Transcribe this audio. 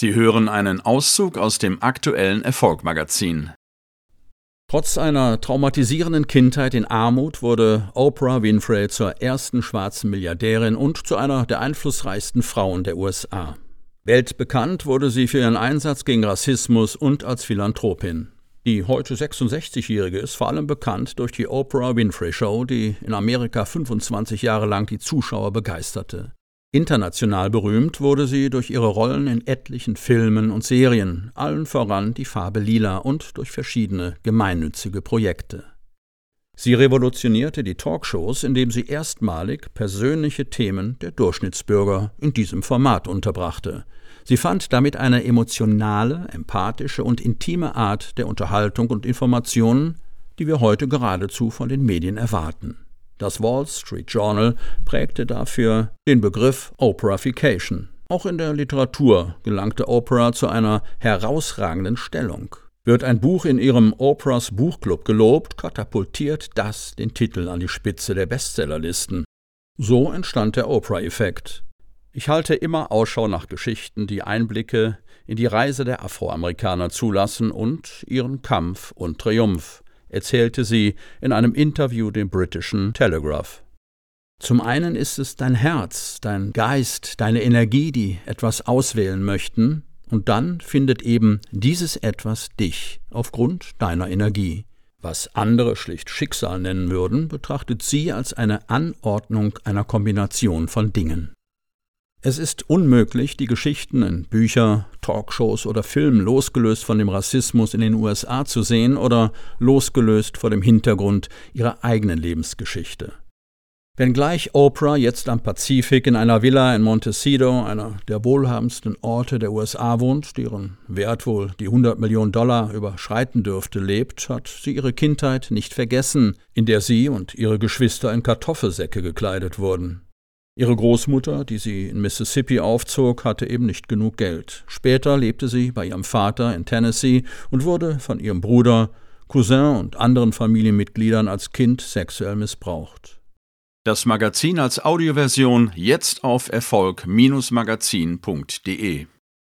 Sie hören einen Auszug aus dem aktuellen Erfolgmagazin. Trotz einer traumatisierenden Kindheit in Armut wurde Oprah Winfrey zur ersten schwarzen Milliardärin und zu einer der einflussreichsten Frauen der USA. Weltbekannt wurde sie für ihren Einsatz gegen Rassismus und als Philanthropin. Die heute 66-Jährige ist vor allem bekannt durch die Oprah Winfrey Show, die in Amerika 25 Jahre lang die Zuschauer begeisterte. International berühmt wurde sie durch ihre Rollen in etlichen Filmen und Serien, allen voran die Farbe Lila und durch verschiedene gemeinnützige Projekte. Sie revolutionierte die Talkshows, indem sie erstmalig persönliche Themen der Durchschnittsbürger in diesem Format unterbrachte. Sie fand damit eine emotionale, empathische und intime Art der Unterhaltung und Informationen, die wir heute geradezu von den Medien erwarten. Das Wall Street Journal prägte dafür den Begriff Oprahification. Auch in der Literatur gelangte Oprah zu einer herausragenden Stellung. Wird ein Buch in ihrem Oprahs Buchclub gelobt, katapultiert das den Titel an die Spitze der Bestsellerlisten. So entstand der Oprah-Effekt. Ich halte immer Ausschau nach Geschichten, die Einblicke in die Reise der Afroamerikaner zulassen und ihren Kampf und Triumph erzählte sie in einem Interview dem britischen Telegraph. Zum einen ist es dein Herz, dein Geist, deine Energie, die etwas auswählen möchten, und dann findet eben dieses etwas dich aufgrund deiner Energie. Was andere schlicht Schicksal nennen würden, betrachtet sie als eine Anordnung einer Kombination von Dingen. Es ist unmöglich, die Geschichten in Bücher, Talkshows oder Filmen losgelöst von dem Rassismus in den USA zu sehen oder losgelöst vor dem Hintergrund ihrer eigenen Lebensgeschichte. Wenngleich Oprah jetzt am Pazifik in einer Villa in Montecito, einer der wohlhabendsten Orte der USA wohnt, deren Wert wohl die 100 Millionen Dollar überschreiten dürfte, lebt, hat sie ihre Kindheit nicht vergessen, in der sie und ihre Geschwister in Kartoffelsäcke gekleidet wurden. Ihre Großmutter, die sie in Mississippi aufzog, hatte eben nicht genug Geld. Später lebte sie bei ihrem Vater in Tennessee und wurde von ihrem Bruder, Cousin und anderen Familienmitgliedern als Kind sexuell missbraucht. Das Magazin als Audioversion jetzt auf Erfolg-magazin.de